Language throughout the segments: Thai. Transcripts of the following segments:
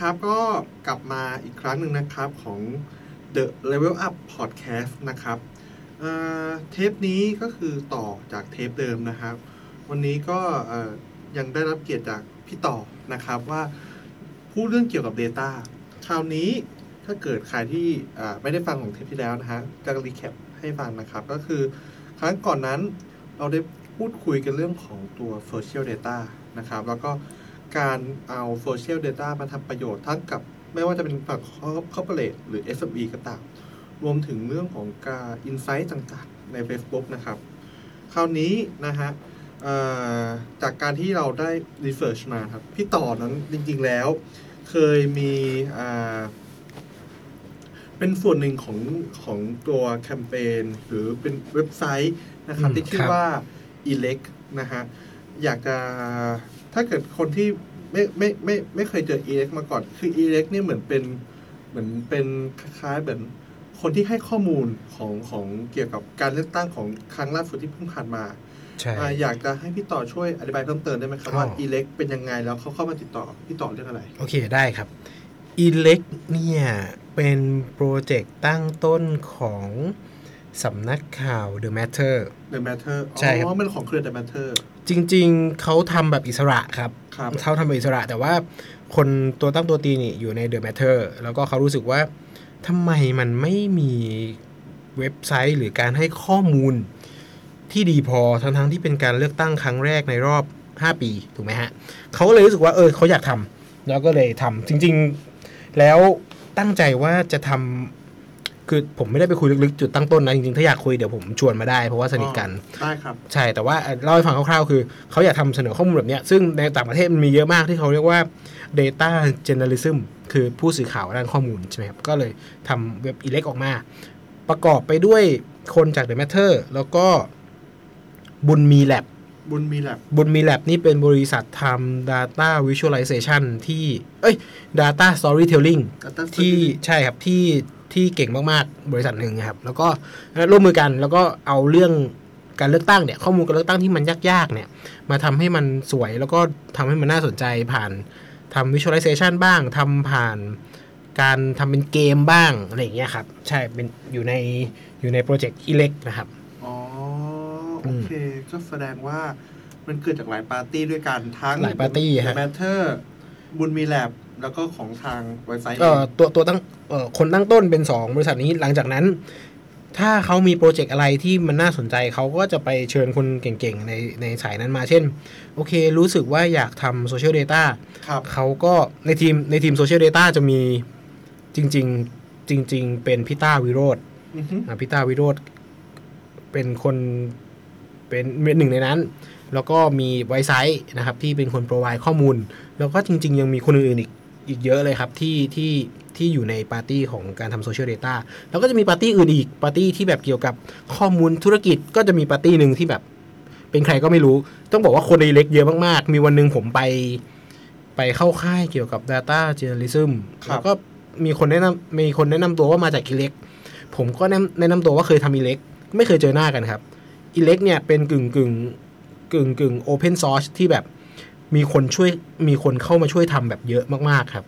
ครับ ก็กลับมาอีกครั้งหนึ่งนะครับของ The Level Up Podcast นะครับเเทปนี้ก็คือต่อจากเทปเดิมนะครับ วันนี้ก็ยังได้รับเกียรติจากพี่ต่อนะครับว่าพูดเรื่องเกี่ยวกับ Data คราวนี้ถ้าเกิดใครที่ไม่ได้ฟังของเทปที่แล้วนะฮะจะรีแคปให้ฟังนะครับ ก็คือครั้งก่อนนั้นเราได้พูดคุยกันเรื่องของตัว Social Data นะครับ แล้วก็ การเอา Social Data มาทำประโยชน์ทั้งกับ ไม่ว่าจะเป็นฝั่ง Corporate หรือ SME ก็ตาม รวมถึงเรื่องของการ Insight ต่างๆ ใน Facebook นะครับ คราวนี้นะฮะเอ่อจากการที่เราได้ research มาครับ พี่ต่อนั้นจริง ๆ แล้ว เคยมีอ่าเป็นส่วนหนึ่งของของตัวแคมเปญหรือเป็นเว็บไซต์นะครับอืมที่ชื่อครับว่า elect นะฮะอยากจะ ถ้าเกิดคนที่ไม่ไม่ไม่ไม่เคยเจอ elect มาก่อน คือ elect เนี่ยเหมือนเป็นเหมือนเป็นคล้ายๆเหมือนคนที่ให้ข้อมูลของของเกี่ยวกับการเลือกตั้งของครั้งล่าสุดที่เพิ่งผ่านมาใช่อ่าอยากจะให้พี่ต่อช่วยอธิบายเพิ่มเติมได้ไหมครับอ๋อว่า elect เป็นยังไงแล้วเขาเข้ามาติดต่อพี่ต่อเรื่องอะไร โอเคได้ครับ Elect เนี่ยเป็นโปรเจกต์ตั้งต้นของ สำนักข่าว The Matter The Matter ใช่ครับ อ๋อ มันของเครือ The Matter จริง ๆ เขาทำแบบอิสระครับครับเขาทำแบบอิสระ แต่ว่าคนตัวตั้งตัวตีนี่อยู่ใน The Matter แล้วก็เขารู้สึกว่าทำไมมันไม่มีเว็บไซต์หรือการให้ข้อมูลที่ดีพอทั้งๆที่เป็นการเลือกตั้งครั้งแรกในรอบ 5 ปี ถูกไหมฮะเขาก็เลยรู้สึกว่าเออเขาอยากทำแล้วก็เลยทำจริง ๆ แล้วตั้งใจว่าจะทำ คือผมไม่ได้ไปคุยลึกๆจุดตั้งต้นนะจริงๆถ้าอยากคุยเดี๋ยวผมชวนมาได้เพราะว่าสนิทกัน ได้ครับ ใช่แต่ว่าเอ่อเล่าให้ฟังคร่าวๆ คือเขาอยากทำเสนอข้อมูลแบบเนี้ยซึ่งในต่างประเทศมันมีเยอะมากที่เขาเรียกว่า data journalism คือผู้สื่อข่าวด้านข้อมูลใช่ไหมครับก็เลยทำเว็บอิเล็กออกมา ประกอบไปด้วยคนจาก The Matter แล้วก็บุญมีแลบบุญมีแลบบุญมีแลบนี่เป็นบริษัททำ data visualization ที่ เอ้ย data storytelling ที่ใช่ครับที่ ที่เก่งมากๆ บริษัทหนึ่งครับ แล้วก็ร่วมมือกันแล้วก็เอาเรื่องการเลือกตั้งเนี่ยข้อมูลการเลือกตั้งที่มันยากๆเนี่ยมาทำให้มันสวยแล้วก็ทำให้มันน่าสนใจผ่านทำ visualization บ้างทำผ่านการทำเป็นเกมบ้างอะไรอย่างเงี้ยครับ ใช่เป็นอยู่ในอยู่ในโปรเจกต์ elect นะครับ อ๋อ โอเค ก็แสดงว่ามันเกิดจากหลายปาร์ตี้ด้วยกันทั้งหลายปาร์ตี้ฮะ MATTER Boonmee Lab แล้วก็ของทางเว็บไซต์เอ่อตัวตัวตั้งเอ่อคนตั้งต้นเป็น 2 บริษัทนี้หลังจากนั้น ถ้าเขามี project อะไรที่มันน่าสนใจเขาก็จะไปเชิญคนเก่งๆ ในในสายนั้นมาเช่น โอเค รู้สึกว่าอยากทำ social data ครับเขาก็ในทีมในทีม social data จะมีจริง ๆ จริง ๆ เป็นพี่ต้าวิโรจน์ อือฮึอะพี่ต้าวิโรจน์ เป็นคนเป็นหนึ่งในนั้น แล้วก็มี Wisesight นะครับที่เป็นคน provide ข้อมูล แล้วก็จริง ๆ ยังมีคนอื่นๆอีก อีกเยอะเลยครับที่ที่ที่อยู่ในปาร์ตี้ของการทำ social data แล้วก็จะมีปาร์ตี้อื่นอีกปาร์ตี้ที่แบบเกี่ยวกับข้อมูลธุรกิจก็จะมีปาร์ตี้หนึ่งที่แบบ เป็นใครก็ไม่รู้ ต้องบอกว่าคนใน ELECT เยอะมากๆ มีวันหนึ่งผมไปไปเข้าค่ายเกี่ยวกับ Data Journalism แล้วก็มีคนแนะนำมีคนแนะนำตัวว่ามาจาก ELECT ผมก็แนะแนะนำตัวว่าเคยทำ ELECT ไม่เคยเจอหน้ากันครับ ELECT เนี่ยเป็นกึ่งกึ่งกึ่งกึ่ง open source ที่แบบ มีคนช่วยมีคนเข้ามาช่วยทำแบบเยอะมากๆครับ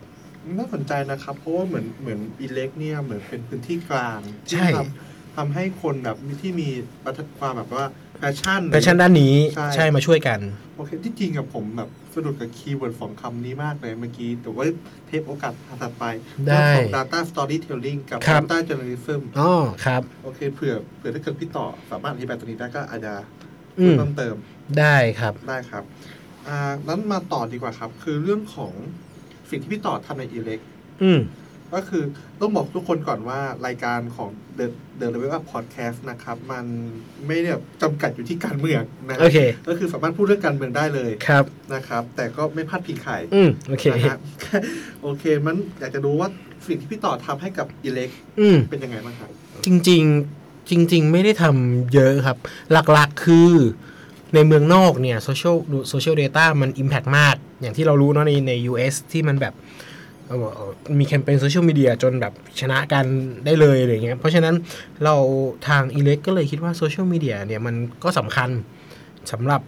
น่าสนใจนะครับ เพราะว่าเหมือนเหมือน ELECT เนี่ยเหมือนเป็นพื้นที่กลางที่ใช่ทำทำให้คนแบบที่มีประทับความแบบว่า passion passion ด้านนี้ใช่ใช่มาช่วยกัน โอเค ที่จริงกับผมแบบสะดุดกับคีย์เวิร์ดสองคำนี้มากเลยเมื่อกี้ แต่ว่าเทปโอกาสถัดไปได้เรื่องของ data storytelling กับครับ data journalism อ๋อครับ โอเคเผื่อเผื่อถ้าเกิดพี่ต่อสามารถอธิบายตรงนี้ได้ก็อาจจะอืมเพิ่มเติมได้ครับได้ครับ อ่านั้นมาต่อดีกว่าครับ คือเรื่องของสิ่งที่พี่ต่อทำใน elect อืมก็คือต้องบอกทุกคนก่อนว่ารายการของ The The Level Up Podcast นะครับ มันไม่ได้แบบจำกัดอยู่ที่การเมืองนะโอเค ก็คือสามารถพูดเรื่องการเมืองได้เลยครับ นะครับ แต่ก็ไม่พาดพิงใครอืมโอเค นะฮะ โอเค มันอยากจะรู้ว่าสิ่งที่พี่ต่อทำให้กับ ELECT อืม เป็นยังไงบ้างครับ จริงๆ จริง ๆ ไม่ได้ทำเยอะครับ หลักๆคือ ในเมืองนอกเนี่ย social social data มัน Impact มาก อย่างที่เรารู้เนาะในใน US ที่มันแบบเอ่อมีแคมเปญโซเชียลมีเดียจนแบบชนะกันได้เลยอะไรเงี้ย เพราะฉะนั้นเราทาง e l e c ก็เลยคิดว่าโซเชียลมีเดียเนี่ยมันก็สำคัญสำหรับ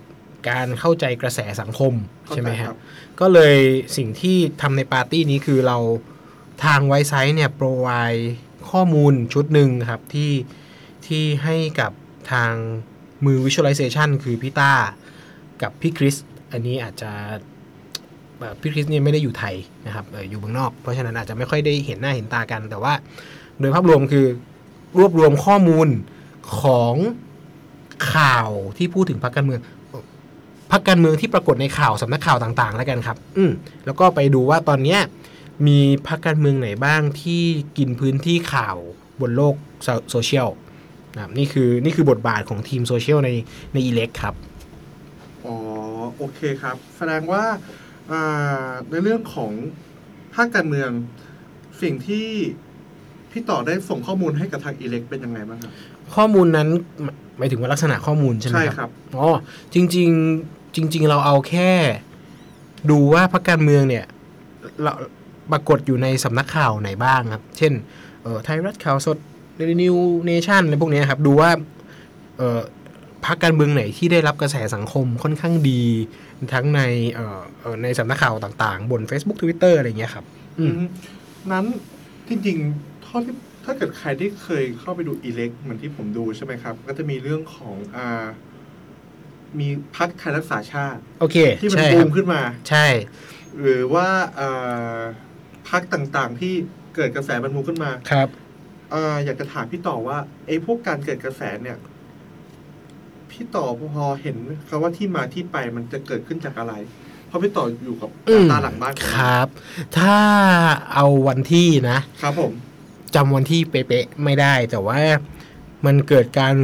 การเข้าใจกระแสสังคมเข้าใช่ไหมใจฮะครับ ก็เลยสิ่งที่ทำในปาร์ตี้นี้คือเราทางไวซ์ไซต์เนี่ยโปรไวข้อมูลชุดหนึ่งครับที่ที่ให้กับทาง มือ Visualization คือพี่ต้ากับพี่คริส อันนี้อาจจะพี่คริสเนี่ยไม่ได้อยู่ไทยนะครับอยู่เมืองนอก เพราะฉะนั้นอาจจะไม่ค่อยได้เห็นหน้าเห็นตากัน แต่ว่าโดยภาพรวมคือรวบรวมข้อมูลของข่าวที่พูดถึงพรรคการเมืองพรรคการเมืองที่ปรากฏในข่าวสำนักข่าวต่างๆ แล้วกันครับ อืมแล้วก็ไปดูว่าตอนเนี้ยมีพรรคการเมืองไหนบ้างที่กินพื้นที่ข่าวบนโลกโซเชียล นะครับนี่คือนี่คือบทบาทของทีมโซเชียลในในอีเล็กครับ อ๋อ โอเคครับ แสดงว่าอ่าในเรื่องของภาคการเมือง สิ่งที่พี่ต่อได้ส่งข้อมูลให้กับทางอีเล็กเป็นยังไงบ้างครับ ข้อมูลนั้นหมหมายถึงว่าลักษณะข้อมูลใช่ไหมใช่ครับครับอ๋อจริง ๆ จริง ๆ เราเอาแค่ ดูว่าพรรคการเมืองเนี่ยเราปรากฏอยู่ในสำนักข่าวไหนบ้างครับ เช่นเอ่อไทยรัฐข่าวสดเดลิ นิวเนชั่นอะไรพวกเนี้ยครับ ดูว่าเอ่อพรรคการเมืองไหนที่ได้รับกระแสสังคมค่อนข้างดี ทั้งในเอ่อเอ่อในสำนักข่าวต่างๆ บน Facebook Twitter อะไรเงี้ยครับอืมอืมนั้นจริงๆเท่าที่ถ้าเกิดใครที่เคยเข้าไปดูอีเล็กเหมือนที่ผมดูใช่ไหมครับ ก็จะมีเรื่องของอ่ามีพักไทยรักษาชาติ โอเค ที่มันใช่บูครัมบขึ้นมา ใช่ หรือว่าอ่าพักต่างๆที่เกิดกระแสมันบูมขึ้นมาครับ อ่าอยากจะถามพี่ต่อว่าไอ้พวกการเกิดกระแสเนี่ย พี่ต่อพอเห็นคำว่าที่มาที่ไปมันจะเกิดขึ้นจากอะไร เพราะพี่ต่ออยู่กับอืมตาหลังบ้านของคมันรับ ถ้าเอาวันที่นะครับผมจำวันที่เป๊ะๆไม่ได้ แต่ว่ามันเกิดการ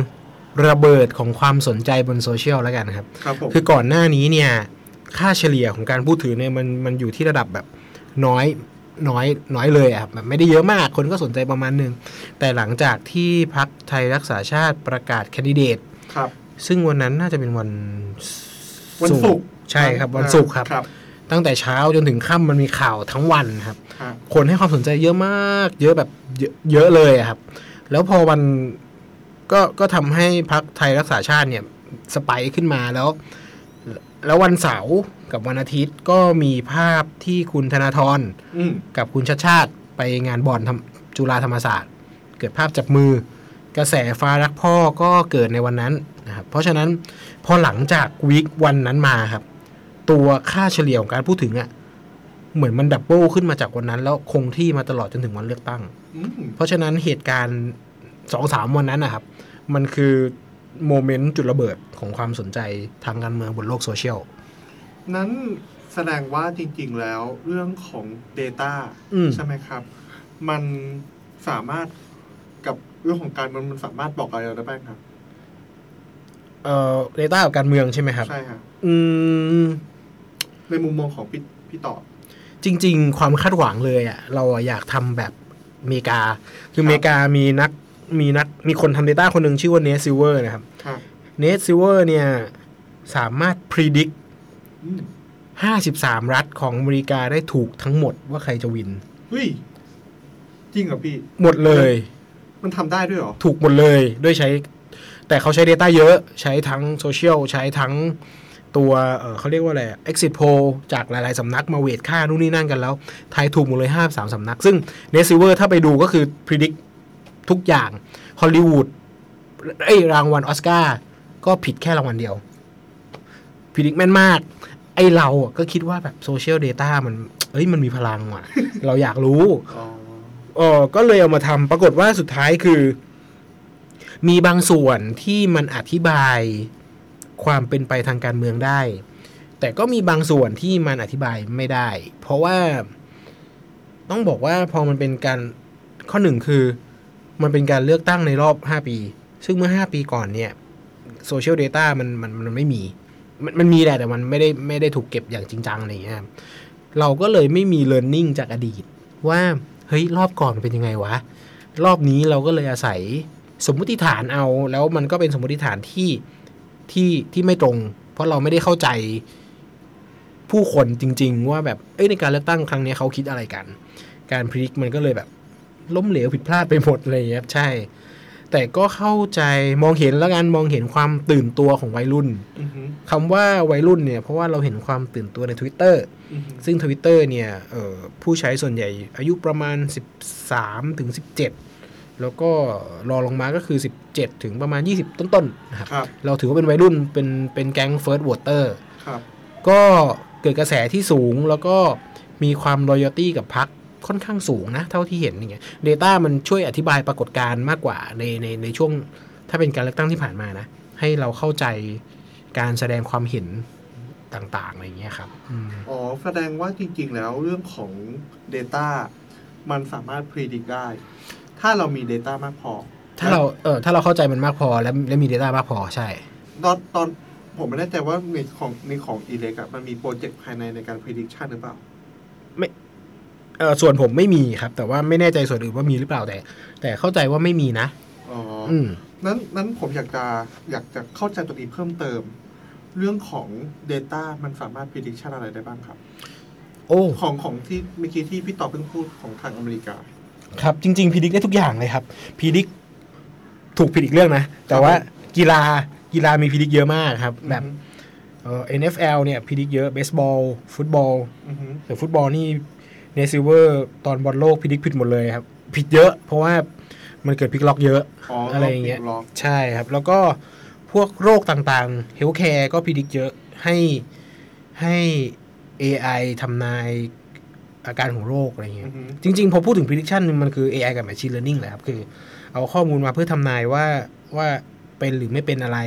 ระเบิดของความสนใจบนโซเชียลแล้วกันครับครับผมคือก่อนหน้านี้เนี่ย ค่าเฉลี่ยของการพูดถึงเนี่ยมันมันอยู่ที่ระดับแบบน้อย น้อยน้อยเลยอะครับแบบไม่ได้เยอะมากคนก็สนใจประมาณหนึ่งแต่หลังจากที่พักไทยรักษาชาติประกาศแคนดิเดตครับ ซึ่งวันนั้นน่าจะเป็นวันวันศุกร์ใช่ครับวันศุกร์ครับครับตั้งแต่เช้าจนถึงค่ำมันมีข่าวทั้งวันครับฮะคนให้ความสนใจเยอะมาก เยอะแบบเยอะเยอะเลยอะครับ แล้วพอวันก็ก็ทำให้พักไทยรักษาชาติเนี่ยสไปค์ขึ้นมาแล้ว แล้ววันเสาร์กับวันอาทิตย์ก็มีภาพที่คุณธนาธรอืมกับคุณชาติชาติไปงานบอลทำจุฬาธรรมศาสตร์ เกิดภาพจับมือกระแสฟ้ารักพ่อก็เกิดในวันนั้นนะครับเพราะฉะนั้นพอหลังจากวีควันนั้นมาครับ ตัวค่าเฉลี่ยของการพูดถึงอะ่ะเหมือนมันดับเบิลขึ้นมาจากวันนั้น แล้วคงที่มาตลอดจนถึงวันเลือกตั้งอืมเพราะฉะนั้นเหตุการณ์สองสามวันนั้นนะครับ มันคือ โมเมนต์จุดระเบิดของความสนใจทางการเมืองบนโลกโซเชียล นั้นแสดงว่าจริงๆแล้วเรื่องของ Data อืมใช่ไหมครับ มันสามารถกับเรื่องของการมันมันสามารถบอกอะไรเราได้บ้างครับ เอ่อเดต้ากับการเมืองใช่ไหมครับ ใช่ครับอืมในมุมมองของพี่พี่ต่อ จริง ๆ ความคาดหวังเลยอะ่ะเราอะอยากทำแบบอเมริกา คือครับอเมริกามีนัก มีนักมีคนทำ Data คนหนึ่งชื่อว่าเน t ซิ l เวอร์นะครับครับเน t ซิ l เวอร์เนี่ย สามารถพิจิตรอืม53รัฐของอเมริกาได้ถูกทั้งหมดว่าใครจะ winเฮ้ยจริงเหรอพี่ หมดเลย มันทำได้ด้วยเหรอ ถูกหมดเลยด้วยใช่ แต่เขาใช้ Data เยอะใช้ทั้งโซเชียลใช้ทั้งตัวเอ่อเขาเรียกว่าอะไร exit poll จากหลาย ๆ สำนักมาเวทค่านู่นนี่นั่นกันแล้ว ทายถูกหมดเลย53สำนัก ซึ่ง n e t s i l v e r ถ้าไปดูก็คือ predict ทุกอย่างฮอลลีวูดไอ้ยรางวัลออสการ์ก็ผิดแค่รางวัลเดียว predict แม่นมาก ไอ้เราอะก็คิดว่าแบบโซเชียลเดต้ามัน เอ้ยมันมีพลังว่ะ เราอยากรู้อ๋อเออก็เลยเอามาทำปรากฏว่าสุดท้ายคือ มีบางส่วนที่มันอธิบายความเป็นไปทางการเมืองได้ แต่ก็มีบางส่วนที่มันอธิบายไม่ได้ เพราะว่าต้องบอกว่าพอมันเป็นการข้อหนึ่งคือ มันเป็นการเลือกตั้งในรอบ 5 ปี ซึ่งเมื่อ 5 ปีก่อนเนี่ยโซเชียลเดต้ามันมันมันไม่มี มันมันมีแหละแต่มันไม่ได้ไม่ได้ถูกเก็บอย่างจริงจังอะไรอย่างเงี้ยเราก็เลยไม่มี learning จากอดีต ว่าเฮ้ยรอบก่อนเป็นยังไงวะ รอบนี้เราก็เลยอาศัยสมมุติฐานเอาแล้วมันก็เป็นสมมุติฐานที่ที่ที่ไม่ตรง เพราะเราไม่ได้เข้าใจผู้คนจริง ๆ ว่าแบบเอ้ยในการเลือกตั้งครั้งนี้เขาคิดอะไรกัน การพลิกมันก็เลยแบบ ล้มเหลวผิดพลาดไปหมดอะไรอย่างเงี้ยครับใช่ แต่ก็เข้าใจมองเห็นแล้วกันมองเห็นความตื่นตัวของวัยรุ่นอือฮึคำว่าวัยรุ่นเนี่ยเพราะว่าเราเห็นความตื่นตัวใน Twitter อือฮึซึ่ง Twitter เนี่ยเอ่อผู้ใช้ส่วนใหญ่อายุประมาณ 13ถึง17 แล้วก็รอลงมาก็คือ 17 ถึงประมาณ 20 ต้นๆนะครับครับเราถือว่าเป็นวัยรุ่นเป็นเป็นแก๊ง First Voter ครับก็เกิดกระแสที่สูงแล้วก็มีความ loyalty กับพรร คค่อนข้างสูงนะ เท่าที่เห็นอย่างเงี้ย Data มันช่วยอธิบายปรากฏการณ์มากกว่าในในในช่วง ถ้าเป็นการเลือกตั้งที่ผ่านมานะ ให้เราเข้าใจการแสดงความเห็นต่างๆอะไรอย่างเงี้ยครับอืมอ๋อแสดงว่าจริง ๆ แล้วเรื่องของ Data มันสามารถ predict ได้ ถ้าเรามี Data มากพอ ถ้าเราเออถ้าเราเข้าใจมันมากพอและและมี Data มากพอใช่ ตอนตอนผมไม่แน่ใจว่าในของในของ e l e c อะมันมีโปรเจกต์ภายในในการ prediction หรือเปล่า เออส่วนผมไม่มีครับ แต่ว่าไม่แน่ใจส่วนอื่นว่ามีหรือเปล่าแต่ แต่เข้าใจว่าไม่มีนะอ๋อออืมนั้นนั้นผมอยากจะอยากจะเข้าใจตัวนี้เพิ่มเติม เรื่องของ Data มันสามารถ prediction อะไรได้บ้างครับ โอ้ของของที่เมื่อกี้ที่พี่ต่อเพิ่งพูดของทางอเมริกา ครับ จริง ๆ predict ได้ทุกอย่างเลยครับ predict ถูกผิดอีกเรื่องนะ แต่ว่ากีฬากีฬามี predict เยอะมากครับ แบบเอ่อ NFL เนี่ย predict เยอะเบสบอล ฟุตบอลอือฮึ แต่ฟุตบอลนี่ Nate Silver ตอนบอลโลก predict ผิดหมดเลยครับ ผิดเยอะ เพราะว่ามันเกิดพลิกล็อกเยอะอ๋ออะไรอย่างเงี้ยล็อกใช่ครับ แล้วก็พวกโรคต่างๆ healthcare ก็ predict เยอะให้ให้ AI ทำนายอาการของโรคอะไรเงี้ย อือฮึจริง ๆ พอพูดถึง prediction มันคือ AI กับ machine learning แหละครับ คือ เอาข้อมูลมาเพื่อทำนายว่าว่าเป็นหรือไม่เป็นอะไร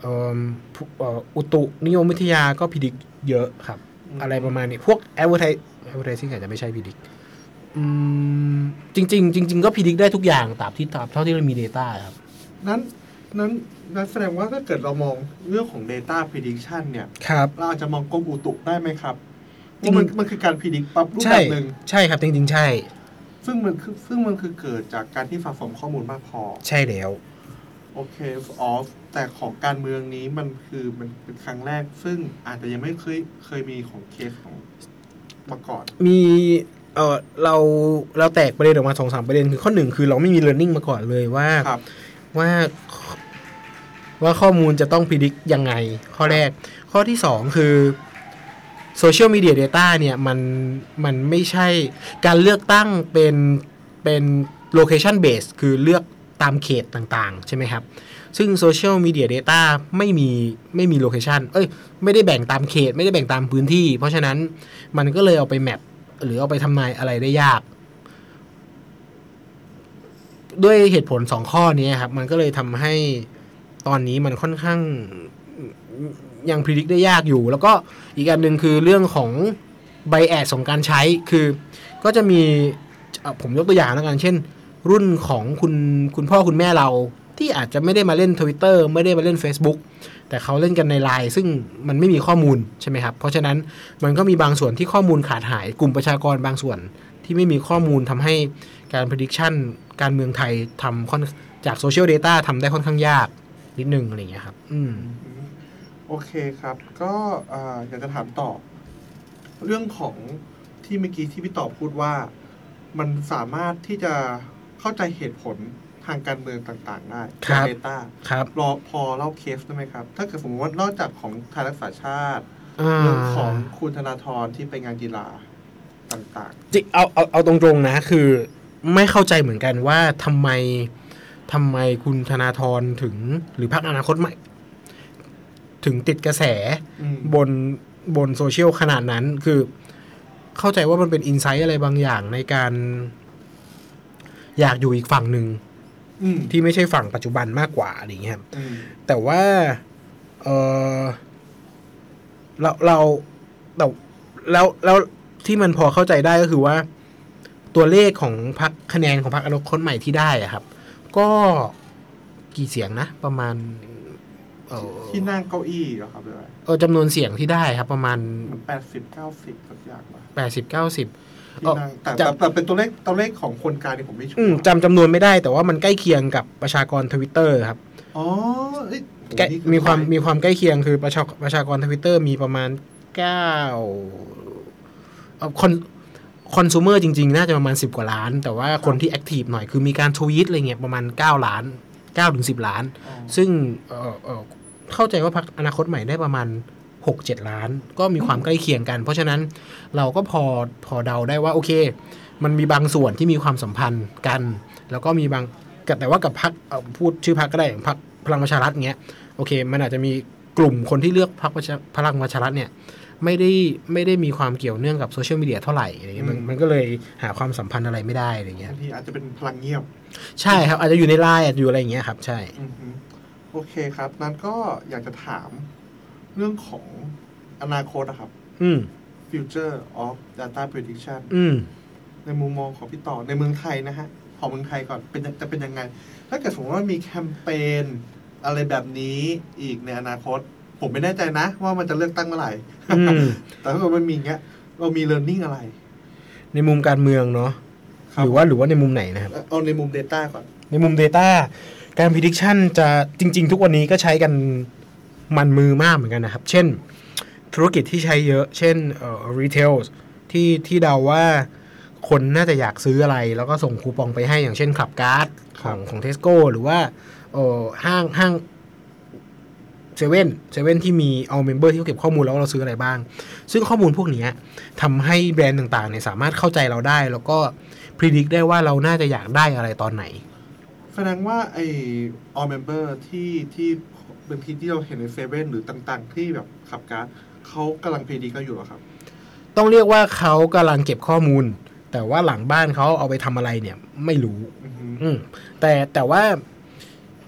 เอิ่มผู้เอ่ออุตุนิยมวิทยาก็ predict เยอะครับ อะไรประมาณนี้ พวก advertise advertising อาจจะไม่ใช่พิดิกอืมจริงๆจริง ๆ ก็พิดิกได้ทุกอย่างตามที่ตามเท่าที่เรามี Data ครับ นั้นนั้นนั้นแสดงว่าถ้าเกิดเรามองเรื่องของ Data prediction เนี่ย ครับ เราอาจจะมองกรมอุตุได้ไหมครับจริงว่ามันมันคือการ predict ปั๊บรูปใช่แบบหนึ่งใช่ครับ จริง ๆ ใช่ ซึ่งมันคือซึ่งมันคือเกิดจากการที่สะสมข้อมูลมากพอ ใช่แล้ว โอเคออฟแต่ของการเมืองนี้มันคือมันเป็นครั้งแรก ซึ่งอาจจะยังไม่เคยเคยมีของเคสของ มาก่อนมีเออเราเราแตกประเด็นออกมาสองสามประเด็นคือข้อหนึ่งคือเราไม่มี learning มาก่อนเลยว่าครับว่าว่าข้อมูลจะต้องพิจิตยังไง ข้อแรก ข้อที่สองคือโซเชียลมีเดีย Data เนี่ยมันมันไม่ใช่การเลือกตั้งเป็นเป็นโลเคชันเบสคือเลือกตามเขตต่างๆ ใช่ไหมครับ ซึ่งโซเชียลมีเดีย Data ไม่มีไม่มีโลเคชันเอ้ยไม่ได้แบ่งตามเขต ไม่ได้แบ่งตามพื้นที่ เพราะฉะนั้นมันก็เลยเอาไปแมปหรือเอาไปทำนายอะไรได้ยาก ด้วยเหตุผลสองข้อนี้ครับ มันก็เลยทำให้ตอนนี้มันค่อนข้างยังพิจิตได้ยากอยู่ แล้วก็อีกอันหนึ่งคือเรื่องของไบแอดของการใช้คือ ก็จะมีผมยกตัวอย่างแล้วกัน เช่น รุ่นของคุณคุณพ่อคุณแม่เรา ที่อาจจะไม่ได้มาเล่น Twitter ไม่ได้มาเล่น Facebook แต่เขาเล่นกันในไลน์ซึ่งมันไม่มีข้อมูลใช่ไหมครับ เพราะฉะนั้นมันก็มีบางส่วนที่ข้อมูลขาดหายกลุ่มประชากรบางส่วนที่ไม่มีข้อมูลทำให้การ prediction การเมืองไทยทำค่อนจากโซเชียล Data ทำได้ค่อนข้างยากนิดนึงอะไรอย่างเงี้ยครับ อืมโอเคครับ ก็อ่าอยากจะถามต่อ เรื่องของที่เมื่อกี้ที่พี่ต่อพูดว่า มันสามารถที่จะเข้าใจเหตุผล ทางการเมืองต่างๆ ได้ครัจากบ Data ครับรอพอเล่าเคสได้ไหมครับ ถ้าเกิดสมมติว่านอกจากของไทยรักษาชาติอ่าเรื่องของคุณธนาธรที่ไปงานกีฬาต่างจริงเอาเอาเอาตรงๆนะคือไม่เข้าใจเหมือนกันว่าทำไมทำไมคุณธนาธรถึงหรือพรรคอนาคตใหม่ ถึงติดกระแสๆอืมบนบนโซเชียลขนาดนั้นคือเข้าใจว่ามันเป็นอินไซต์อะไรบางอย่างในการ อยากอยู่อีกฝั่งหนึ่งอืม ที่ไม่ใช่ฝั่งปัจจุบันมากกว่าอะไรอย่างเงี้ยครับอืมแต่ว่าเออเราเราแต่แล้วแล้วที่มันพอเข้าใจได้ก็คือว่า ตัวเลขของพรรคคะแนนของพรรคอนาคตใหม่ที่ได้อะครับ ก็กี่เสียงนะ ประมาณเออที่นั่งเก้าอี้เหรอครับหรืออะไรเออจำนวนเสียงที่ได้ครับ ประมาณมันแปดสิบเก้าสิบสักอย่างวะแปดสิบเก้าสิบ ที่เอ่อนั่งแต่จะแต่แต่เป็นตัวเลขตัวเลขของคนกลางนี่ผมไม่ชัวอืมร์จำจำนวนไม่ได้แต่ว่ามันใกล้เคียงกับประชากรทวิตเตอร์ครับอ๋อเอ้ยโหใกล้นี่อมีความหยมีความใกล้เคียงคือประชาประชากรทวิตเตอร์มีประมาณเก้าเอ่อคนคอน sumer จริง ๆ น่าจะประมาณ 10 กว่าล้าน แต่ว่าคนที่แอคทีฟหน่อยคือมีการทวีตอะไรเงี้ยประมาณ 9 ล้าน9ถึง10 ล้าน อ๋อซึ่งเอ่อเอ่อเข้าใจว่าพักอนาคตใหม่ได้ประมาณ 6-7 ล้าน ก็มีความใกล้เคียงกัน เพราะฉะนั้นเราก็พอพอเดาได้ว่าโอเค มันมีบางส่วนที่มีความสัมพันธ์กัน แล้วก็มีบางแต่ว่ากับพักพูดชื่อพักก็ได้อย่างพักพลังประชารัฐเงี้ยโอเค มันอาจจะมีกลุ่มคนที่เลือกพรรคประชาพลังประชารัฐเนี่ยไม่ได้ไม่ได้มีความเกี่ยวเนื่องกับโซเชียลมีเดียเท่าไหร่อะไรเงี้ยมันมันก็เลยหาความสัมพันธ์อะไรไม่ได้อะไรเงี้ยบางทีอาจจะเป็นพลังเงียบ ใช่ครับ อาจจะอยู่ในไลน์อาจจะอยู่อะไรอย่างเงี้ยครับ ใช่อือฮึโอเคครับ นั้นก็อยากจะถาม เรื่องของอนาคตนะครับ อืม future of data prediction อืม ในมุมมองของพี่ต่อในเมืองไทยนะฮะ ของเมืองไทยก่อนเป็นจะเป็นยังไง ถ้าเกิดสมมติว่ามีแคมเปญอะไรแบบนี้อีกในอนาคต ผมไม่แน่ใจนะ ว่ามันจะเลือกตั้งเมื่อไหร่ อืม แต่ถ้าเกิดมันมีอย่างเงี้ย เรามี learning อะไร ในมุมการเมืองเนาะคบหรือว่าหรือว่าในมุมไหนนะครับ เอาในมุม Data ก่อน ในมุม Data การ prediction จะจริง ๆ ทุกวันนี้ก็ใช้กัน มันมือมากเหมือนกันนะครับ เช่น ธุรกิจที่ใช้เยอะ เช่นเอ่อ retail ที่ที่เดาว่าคนน่าจะอยากซื้ออะไร แล้วก็ส่งคูปองไปให้อย่างเช่นคลับการ์ดของของเทสโก้หรือว่าเอ่อห้างห้างเซเว่นเซเว่นที่มีเอา member ที่เขาเก็บข้อมูลแล้วว่าเราซื้ออะไรบ้าง ซึ่งข้อมูลพวกเนี้ยทำให้แบรนด์ต่างๆเนี่ยสามารถเข้าใจเราได้ แล้วก็ predict ได้ว่าเราน่าจะอยากได้อะไรตอนไหน แสดงว่าไอ้ all member ที่ที่ บางทีที่เราเห็นในเซเว่นหรือต่างๆ ที่แบบขับการ์ดเขากำลังพ r ดีกันอยู่เหรอครับ ต้องเรียกว่าเขากำลังเก็บข้อมูล แต่ว่าหลังบ้านเขาเอาไปทำอะไรเนี่ย ไม่รู้อือฮึอืมแต่แต่ว่า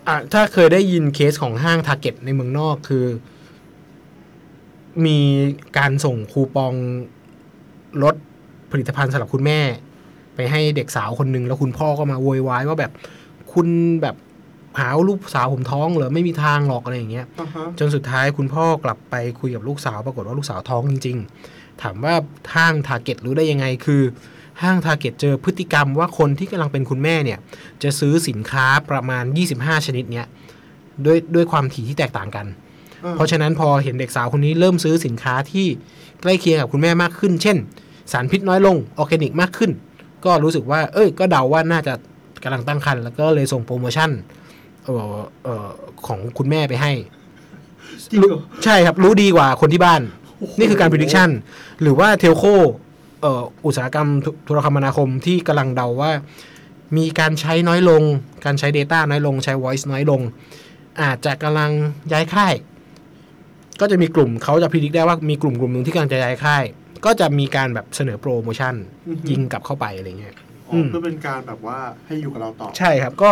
อะถ้าเคยได้ยินเคสของห้างทาร์เก็ตในเมืองนอกคือ มีการส่งคูปองลดผลิตภัณฑ์สำหรับคุณแม่ ไปให้เด็กสาวคนหนึ่งแล้วคุณพ่อก็มาโวยวายว่าแบบคุณแบบ หาว่าลูกสาวผมท้องเหรอไม่มีทางหรอกอะไรอย่างเงี้ยอ่าฮะจนสุดท้ายคุณพ่อกลับไปคุยกับลูกสาวปรากฏว่าลูกสาวท้องจริง ๆ ถามว่าห้างทาร์เก็ตรู้ได้ยังไงคือห้างทาร์เก็ตเจอพฤติกรรมว่าคนที่กำลังเป็นคุณแม่เนี่ย จะซื้อสินค้าประมาณ 25 ชนิดเนี้ยด้วยด้วยความถี่ที่แตกต่างกันอ่เพราะฉะนั้นพอเห็นเด็กสาวคนนี้เริ่มซื้อสินค้าที่ใกล้เคียงกับคุณแม่มากขึ้น เช่น สารพิษน้อยลงออร์แกนิกมากขึ้น ก็รู้สึกว่า เอ้ย ก็เดาว่าน่าจะกำลังตั้งครรภ์แล้วก็เลยส่งโปรโมชั่น เอ่อเอ่อของคุณแม่ไปให้จริงเหรอใช่ครับ รู้ดีกว่าคนที่บ้านโอ้โหนี่คือการ prediction หรือว่าเทลโคเอ่ออุตสาหกรรมโทโทรคมนาคมที่กำลังเดาว่า มีการใช้น้อยลง การใช้ Data น้อยลงใช้ Voice น้อยลง อาจจะกำลังย้ายค่าย ก็จะมีกลุ่มเขาจะพิจิตได้ว่ามีกลุ่มกลุ่มหนึ่งที่กำลังจะย้ายค่าย ก็จะมีการแบบเสนอโปรโมชั่นอือฮึยิงกลับเข้าไปอะไรเงี้ยอ๋อเพื่อเป็นการแบบว่าให้อยู่กับเราต่อ ใช่ครับก็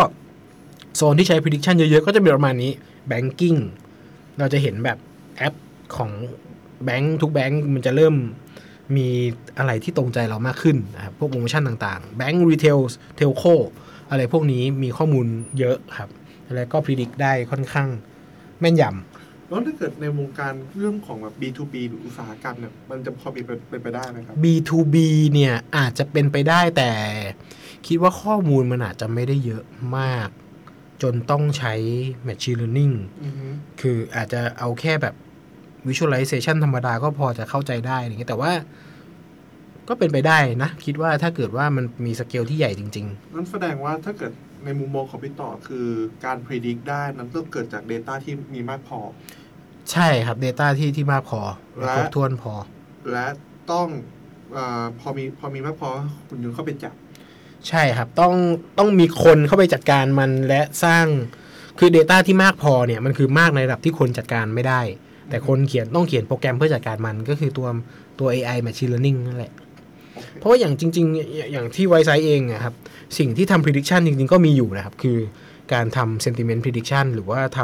โซนที่ใช้ prediction เยอะๆ ก็จะเป็นประมาณนี้ banking เราจะเห็นแบบแอปของแบงค์ทุกแบงค์มันจะเริ่มมีอะไรที่ตรงใจเรามากขึ้นนะครับพวกโปรโมชั่นต่างๆ แบงค์ retail telco อะไรพวกนี้มีข้อมูลเยอะครับ แล้วก็ predict ได้ค่อนข้างแม่นยำแล้วถ้าเกิดในวงการเรื่องของแบบ B2B หรืออุตสาหกรรมเนี่ยมันจะพอมีเป็นเป็นไปได้ไหมครับ B2B เนี่ยอาจจะเป็นไปได้แต่คิดว่าข้อมูลมันอาจจะไม่ได้เยอะมาก จนต้องใช้ machine learning อือฮึคืออาจจะเอาแค่แบบ visualization ธรรมดาก็พอจะเข้าใจได้อะไรเงี้ยแต่ว่าก็เป็นไปได้นะ คิดว่าถ้าเกิดว่ามันมีสเกลที่ใหญ่จริงนั่นแสดงว่าถ้าเกิดในมุมมองของพี่ต่อคือการ predict ได้นั้นต้องเกิดจาก Data ที่มีมากพอๆใช่ครับ Data ที่ที่มากพอและและครบถ้วนพอ และต้องอาพอมีพอมีมากพอคุณยุนเข้าไปจับ ใช่ครับ ต้องต้องมีคนเข้าไปจัดการมันและสร้างคือ Data ที่มากพอเนี่ยมันคือมากในระดับที่คนจัดการไม่ได้ แต่คนเขียนต้องเขียนโปรแกรมเพื่อจัดการมันก็คือตัวตัว AI Machine Learning นั่นแหละ เพราะว่าอย่างจริง ๆ อย่างที่ไวซ์ไซเองอะครับ สิ่งที่ทำ prediction จริง ๆ ก็มีอยู่นะครับ คือการทำ sentiment prediction หรือว่าท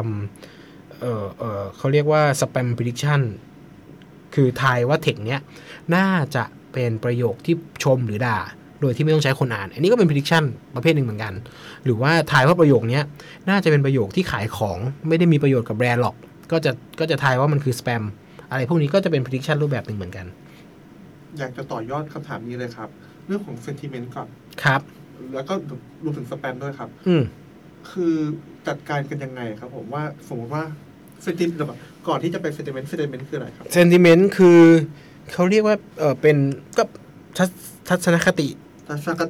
ำเออเออเขาเรียกว่า spam prediction คือทายว่าเทคเนี้ยน่าจะเป็นประโยคที่ชมหรือด่า โดยที่ไม่ต้องใช้คนอ่าน อันนี้ก็เป็น prediction ประเภทหนึ่งเหมือนกัน หรือว่าทายว่าประโยคเนี้ยน่าจะเป็นประโยคที่ขายของไม่ได้มีประโยชน์กับแบรนด์หรอก ก็จะก็จะทายว่ามันคือ spam อะไรพวกนี้ก็จะเป็น prediction รูปแบบหนึ่งเหมือนกัน อยากจะต่อยอดคำถามนี้เลยครับ เรื่องของ sentiment ก่อนครับ แล้วก็รวมถึงสแปมด้วยครับ อืมคือจัดการกันยังไงครับ ผมว่าสมมติว่า sentiment ก่อนที่จะไป sentiment sentiment คืออะไรครับ sentiment คือเขาเรียกว่าเออเป็นก็ทัศทัศนคติทัศนคติ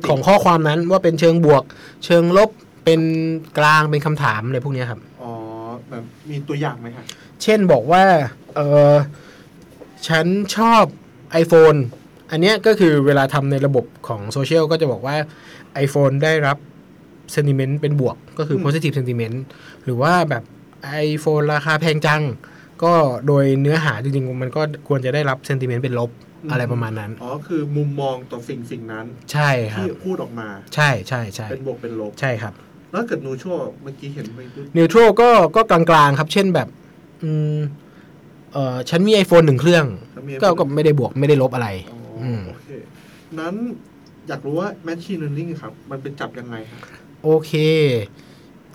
ของข้อความนั้นว่าเป็นเชิงบวก เชิงลบเป็นกลางเป็นคำถามอะไรพวกเนี้ยครับอ๋อแบบมีตัวอย่างไหมครับเช่นบอกว่าเออฉันชอบ iPhone อันเนี้ยก็คือเวลาทำในระบบของโซเชียลก็จะบอกว่า iPhone ได้รับ sentiment เป็นบวกก็คือม positive sentiment หรือว่าแบบ iPhone ราคาแพงจัง ก็โดยเนื้อหาจริงๆ มันก็ควรจะได้รับ sentiment เป็นลบอะไรประมาณนั้น อ๋อ คือมุมมองต่อสิ่งสิ่งนั้น ใช่ครัที่บพูดออกมา ใช่ใช่ใช่เป็นบวกเป็นลบ ใช่ครับ แล้วเกิดนูชั่วเมื่อกี้เห็นไปด้วยนิวทรัลก็ก็กลางๆครับ เช่นแบบ อืมเออฉันมี iPhone หนึ่งเครื่องแล้วมีก็ก็ไม่ได้บวกไม่ได้ลบอะไรอ๋ออืมโอเค นั้นอยากรู้ว่า Machine Learning ครับ มันเป็นจับยังไงครับ โอเค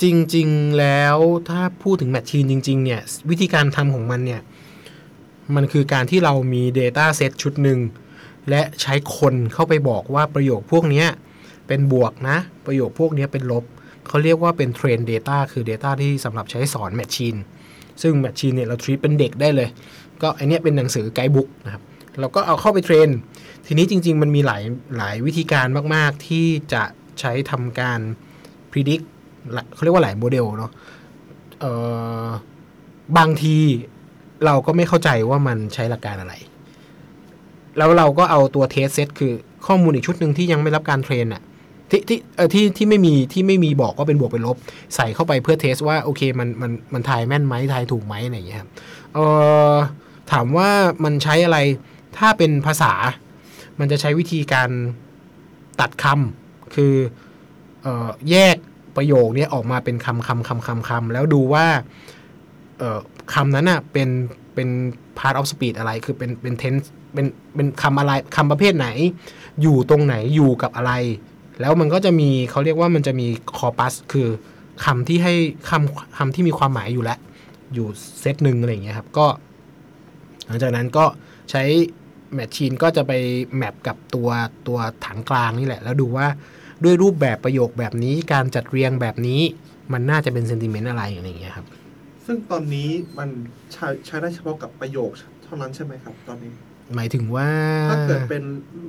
จริง ๆ แล้วถ้าพูดถึงแมชชีนจริง ๆ เนี่ย วิธีการทำของมันเนี่ย มันคือการที่เรามี Data Set ชุดหนึ่ง และใช้คนเข้าไปบอกว่าประโยคพวกนี้เป็นบวกนะ ประโยคพวกนี้เป็นลบ เขาเรียกว่าเป็น Train Data คือ Data ที่สำหรับใช้สอนแมชชีนซึ่งแมชชีนเนี่ยเรา treat เป็นเด็กได้เลย ก็อันนี้เป็นหนังสือ guidebook นะครับเราก็เอาเข้าไป train ทีนี้จริง ๆ มันมีหลายหลายวิธีการมาก ๆ ที่จะใช้ทำการ predict ละเขาเรียกว่าหลายโมเดลเนาะบางที เราก็ไม่เข้าใจว่ามันใช้หลักการอะไร แล้วเราก็เอาตัว test set คือข้อมูลอีกชุดหนึ่งที่ยังไม่รับการ train อะที่ที่เออที่ที่ไม่มีที่ไม่มีบอกว่าเป็นบวกเป็นลบ ใส่เข้าไปเพื่อ test ว่าโอเคมันมันมันทายแม่นไหมทายถูกไหมอะไรอย่างเงี้ยครับเออถามว่ามันใช้อะไรถ้าเป็นภาษา มันจะใช้วิธีการตัดคำคือเออแยกประโยคนี้ออกมาเป็นคำคำคำคำคำแล้วดูว่าเออ คำนั้นอะเป็นเป็น part of speech อะไรคือเป็นเป็น tense เป็นเป็นคำอะไรคำประเภทไหน อยู่ตรงไหนอยู่กับอะไร แล้วมันก็จะมีเขาเรียกว่ามันจะมี corpus คือคำที่ให้คำคำที่มีความหมายอยู่แล้ว อยู่เซตหนึ่งอะไรอย่างเงี้ยครับก็ หลังจากนั้นก็ใช้แมชชีนก็จะไปแมปกับตัวตัวถังกลางนี่แหละ แล้วดูว่าด้วยรูปแบบประโยคแบบนี้การจัดเรียงแบบนี้ มันน่าจะเป็นเซนติเมนต์อะไรอย่างเงี้ยครับ ซึ่งตอนนี้มันใช้ใช้ได้เฉพาะกับประโยคเท่านั้นใช่ไหมครับ ตอนนี้ หมายถึงว่า ถ้าเกิดเป็น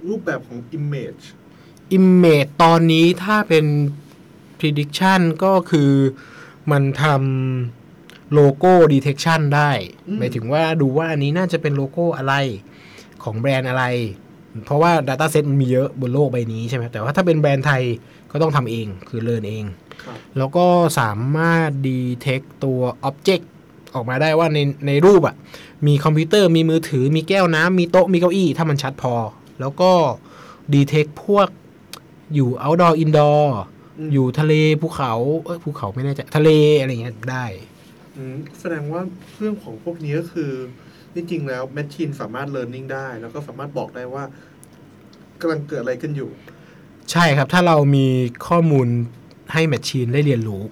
รูปแบบของ image Image ตอนนี้ถ้าเป็น prediction ก็คือมันทำโลโก้ detection ได้อืมหมายถึงว่าดูว่าอันนี้น่าจะเป็นโลโก้อะไรของแบรนด์อะไร เพราะว่า Data Set มันมีเยอะบนโลกใบนี้ใช่ไหมแต่ว่าถ้าเป็นแบรนด์ไทยก็ต้องทำเองคือเรียนเองครับ แล้วก็สามารถ detect ตัว object ออกมาได้ว่าในในรูปอะ่ะ มีคอมพิวเตอร์มีมือถือ มีแก้วน้ำมีโต๊ะ มีเก้าอี้ ถ้ามันชัดพอ แล้วก็ detect พวกอยู่ outdoor indoor อืมอยู่ทะเลภูเขาเอ้ยภูเขาไม่แน่ใจทะเลอะไรเงี้ยได้อืมแสดงว่าเรื่องของพวกนี้ก็คือจริงๆแล้ว Machine สามารถ learning ได้ แล้วก็สามารถบอกได้ว่ากำลังเกิดอะไรขึ้นอยู่ ใช่ครับถ้าเรามีข้อมูล ให้แมชชีนได้เรียนรู้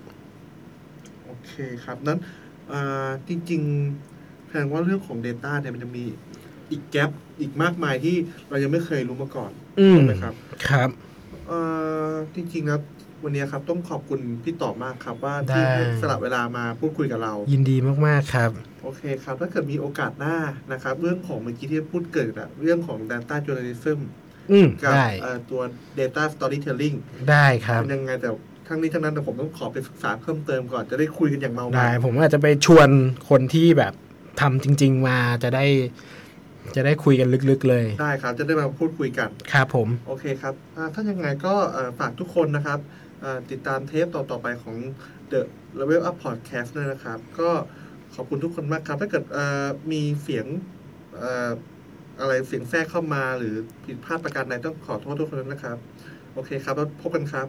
โอเคครับ นั้นอ่าจริงๆแสดงว่าเรื่องของ Data เนี่ยมันจะมีอีกแกลบอีกมากมายที่เรายังไม่เคยรู้มาก่อนอืมใช่ไหมครับ ครับเอ่อจริงๆแล้ววันนี้ครับต้องขอบคุณพี่ต่อมากครับว่าได้ที่ให้สละเวลามาพูดคุยกับเรา ยินดีมากๆครับ โอเคครับ ถ้าเกิดมีโอกาสหน้านะครับ เรื่องของเมื่อกี้ที่พูดเกิดอะเรื่องของ Data Journalism อืมกับได้เอ่อตัว Data Storytelling ได้ครับเป็นยังไงแต่ ทั้งนี้ทั้งนั้นแต่ผมต้องขอไปศึกษาเพิ่มเติมก่อนจะได้คุยกันอย่างเมาได้มันผมอาจจะไปชวนคนที่แบบทำจริง ๆ มาจะได้ จะได้คุยกันลึกๆ เลยได้ครับ จะได้มาพูดคุยกันครับผมโอเคครับอ่าถ้ายังไงก็เอ่อฝากทุกคนนะครับเอ่อติดตามเทปต่อๆไปของ The Level Up Podcast ด้วยนะครับ ก็ขอบคุณทุกคนมากครับ ถ้าเกิดเอ่อมีเสียงเอ่ออะไรเสียงแทรกเข้ามาหรือผิดพลาดประการใดต้องขอโทษทุกคนด้วยนะครับ โอเคครับ แล้วพบกันครับ